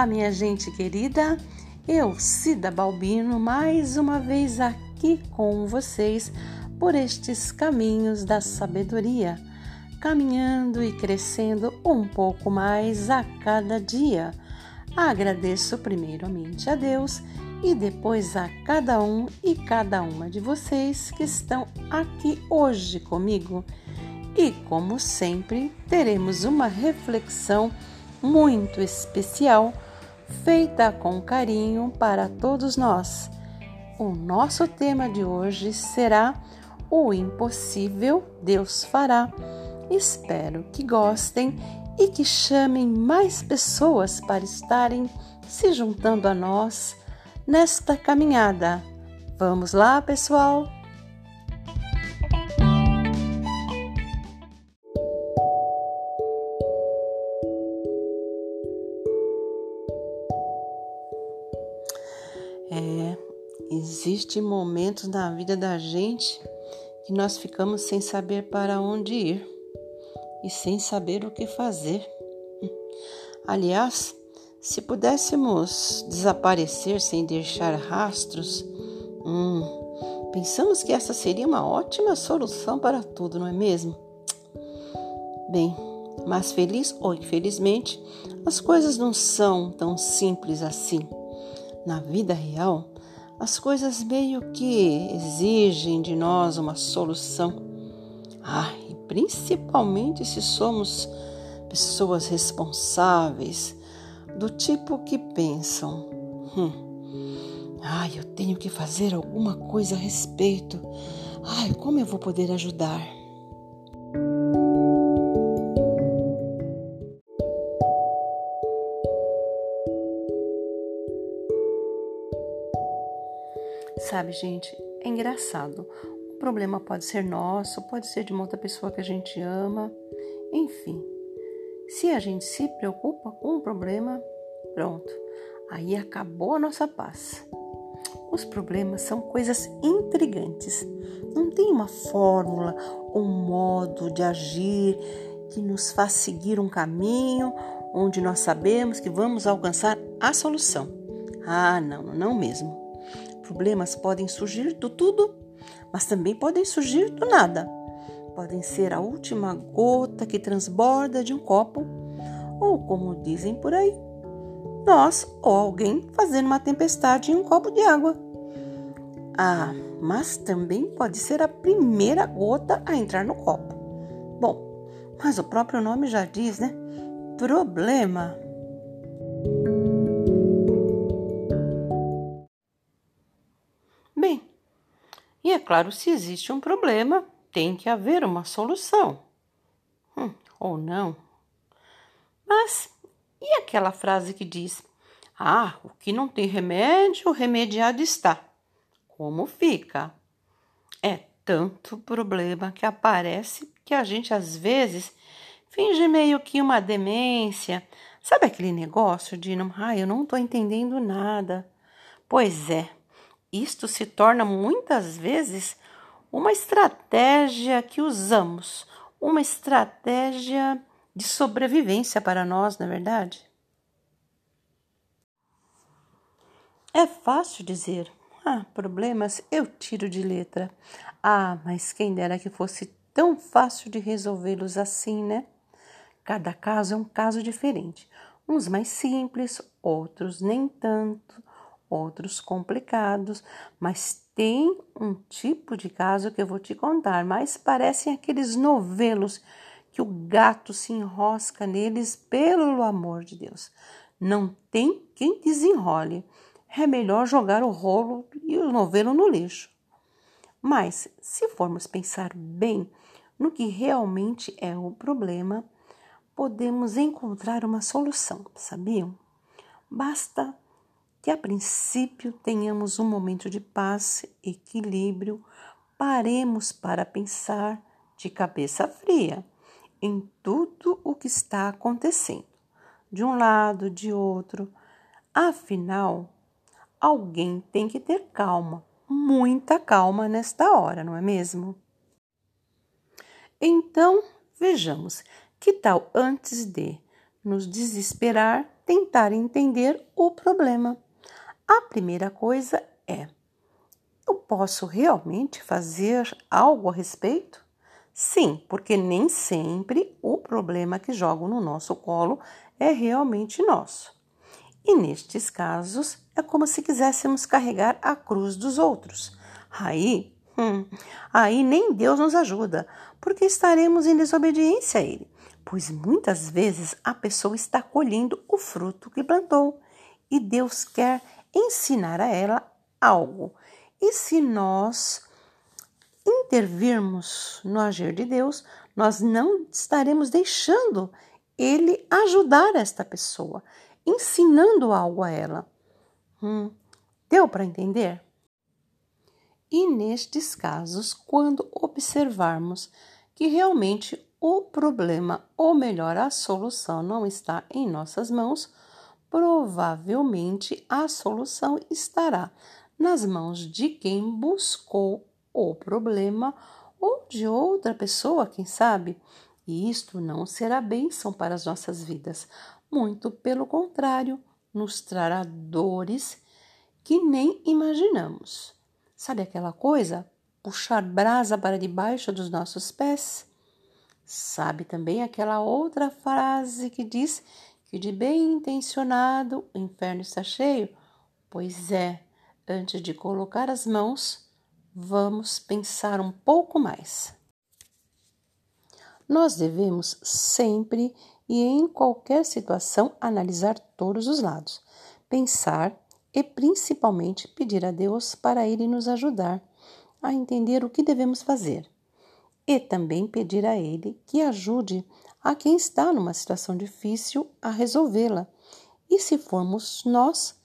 Olá, minha gente querida. Eu, Cida Balbino, mais uma vez aqui com vocês por estes caminhos da sabedoria, caminhando e crescendo um pouco mais a cada dia. Agradeço primeiramente a Deus e depois a cada um e cada uma de vocês que estão aqui hoje comigo. E como sempre, teremos uma reflexão muito especial, feita com carinho para todos nós. O nosso tema de hoje será O impossível Deus fará. Espero que gostem e que chamem mais pessoas para estarem se juntando a nós nesta caminhada. Vamos lá, pessoal! Existem momentos na vida da gente que nós ficamos sem saber para onde ir e sem saber o que fazer. Aliás, se pudéssemos desaparecer sem deixar rastros, hum, pensamos que essa seria uma ótima solução para tudo, não é mesmo? Bem, mas feliz ou infelizmente, as coisas não são tão simples assim na vida real, as coisas meio que exigem de nós uma solução. Ah, e principalmente se somos pessoas responsáveis, do tipo que pensam: hum, ah, eu tenho que fazer alguma coisa a respeito. Ai, como eu vou poder ajudar? Sabe, gente, é engraçado. O problema pode ser nosso, pode ser de uma outra pessoa que a gente ama, enfim. Se a gente se preocupa com o problema, pronto, aí acabou a nossa paz. Os problemas são coisas intrigantes. Não tem uma fórmula, um modo de agir que nos faz seguir um caminho onde nós sabemos que vamos alcançar a solução. Ah, não, não mesmo. Problemas podem surgir do tudo, mas também podem surgir do nada. Podem ser a última gota que transborda de um copo, ou como dizem por aí, nós ou alguém fazendo uma tempestade em um copo de água. Ah, mas também pode ser a primeira gota a entrar no copo. Bom, mas o próprio nome já diz, né? Problema. E é claro, se existe um problema, tem que haver uma solução. Hum, ou não. Mas e aquela frase que diz: Ah, o que não tem remédio, remediado está. Como fica? É tanto problema que aparece que a gente às vezes finge meio que uma demência. Sabe aquele negócio de, ah, eu não estou entendendo nada? Pois é, isto se torna muitas vezes uma estratégia que usamos, uma estratégia de sobrevivência para nós, não é verdade? É fácil dizer, ah, problemas eu tiro de letra. Ah, mas quem dera que fosse tão fácil de resolvê-los assim, né? Cada caso é um caso diferente. Uns mais simples, outros nem tanto outros complicados, mas tem um tipo de caso que eu vou te contar, mas parecem aqueles novelos que o gato se enrosca neles, pelo amor de Deus. Não tem quem desenrole. É melhor jogar o rolo e o novelo no lixo. Mas, se formos pensar bem no que realmente é o problema, podemos encontrar uma solução, sabiam? Basta que a princípio tenhamos um momento de paz, equilíbrio, paremos para pensar de cabeça fria em tudo o que está acontecendo, de um lado, de outro. Afinal, alguém tem que ter calma, muita calma nesta hora, não é mesmo? Então, vejamos, que tal antes de nos desesperar, tentar entender o problema. A primeira coisa é: eu posso realmente fazer algo a respeito? Sim, porque nem sempre o problema que jogo no nosso colo é realmente nosso. E nestes casos é como se quiséssemos carregar a cruz dos outros. Aí, hum, aí nem Deus nos ajuda, porque estaremos em desobediência a Ele, pois muitas vezes a pessoa está colhendo o fruto que plantou e Deus quer ensinar a ela algo. E se nós intervirmos no agir de Deus, nós não estaremos deixando Ele ajudar esta pessoa, ensinando algo a ela. Hum, deu para entender? E nestes casos, quando observarmos que realmente o problema, ou melhor, a solução não está em nossas mãos, provavelmente a solução estará nas mãos de quem buscou o problema ou de outra pessoa, quem sabe. E isto não será bênção para as nossas vidas, muito pelo contrário, nos trará dores que nem imaginamos. Sabe aquela coisa? Puxar brasa para debaixo dos nossos pés? Sabe também aquela outra frase que diz que de bem intencionado o inferno está cheio? Pois é, antes de colocar as mãos, vamos pensar um pouco mais. Nós devemos sempre e em qualquer situação analisar todos os lados, pensar e principalmente pedir a Deus para Ele nos ajudar a entender o que devemos fazer e também pedir a Ele que ajude a quem está numa situação difícil a resolvê-la. E se formos nós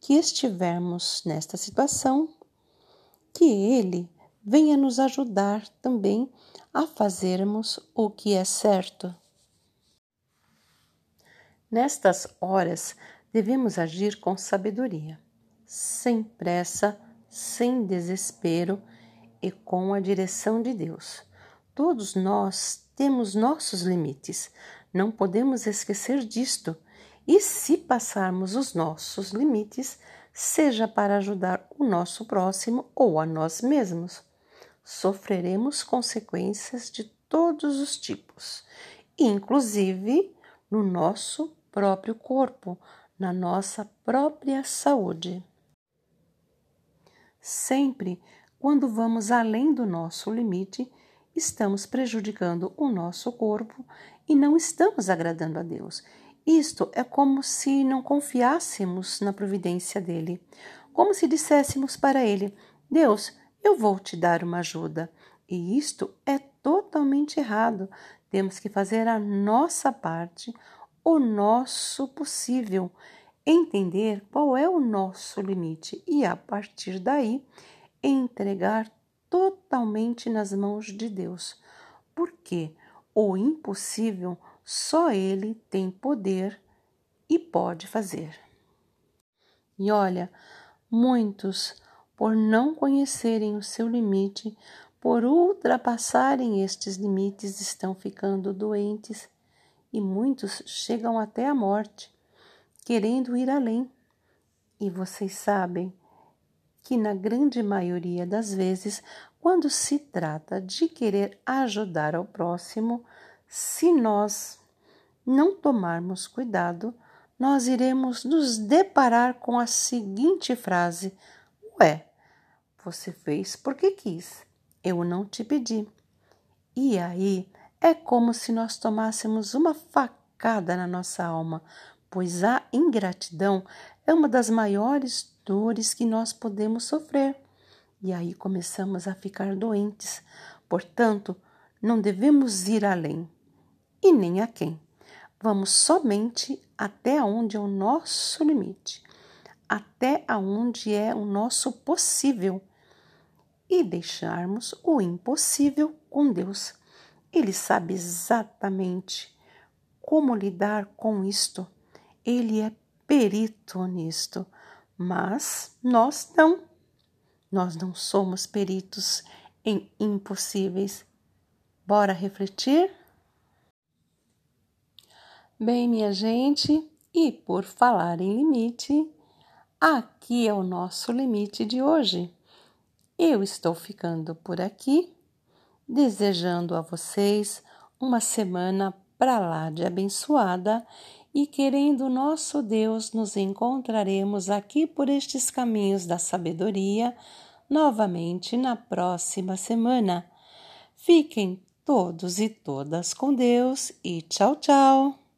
que estivermos nesta situação, que Ele venha nos ajudar também a fazermos o que é certo. Nestas horas, devemos agir com sabedoria, sem pressa, sem desespero e com a direção de Deus. Todos nós temos nossos limites, não podemos esquecer disto. E se passarmos os nossos limites, seja para ajudar o nosso próximo ou a nós mesmos, sofreremos consequências de todos os tipos, inclusive no nosso próprio corpo, na nossa própria saúde. Sempre quando vamos além do nosso limite, estamos prejudicando o nosso corpo e não estamos agradando a Deus. Isto é como se não confiássemos na providência dele, como se disséssemos para ele: Deus, eu vou te dar uma ajuda. E isto é totalmente errado. Temos que fazer a nossa parte, o nosso possível, entender qual é o nosso limite e, a partir daí, entregar totalmente nas mãos de Deus. Porque o impossível só Ele tem poder e pode fazer. E olha, muitos, por não conhecerem o seu limite, por ultrapassarem estes limites, estão ficando doentes e muitos chegam até a morte, querendo ir além. E vocês sabem que, na grande maioria das vezes, quando se trata de querer ajudar ao próximo, se nós não tomarmos cuidado, nós iremos nos deparar com a seguinte frase: Ué, você fez porque quis, eu não te pedi. E aí é como se nós tomássemos uma facada na nossa alma, pois a ingratidão é uma das maiores dores que nós podemos sofrer. E aí começamos a ficar doentes. Portanto, não devemos ir além e nem a quem. Vamos somente até onde é o nosso limite, até aonde é o nosso possível e deixarmos o impossível com Deus. Ele sabe exatamente como lidar com isto. Ele é perito nisto, mas nós não. Nós não somos peritos em impossíveis. Bora refletir? Bem, minha gente, E por falar em limite, aqui é o nosso limite de hoje. Eu estou ficando por aqui, desejando a vocês uma semana para lá de abençoada e querendo nosso Deus, nos encontraremos aqui por estes caminhos da sabedoria novamente na próxima semana. Fiquem todos e todas com Deus e tchau, tchau!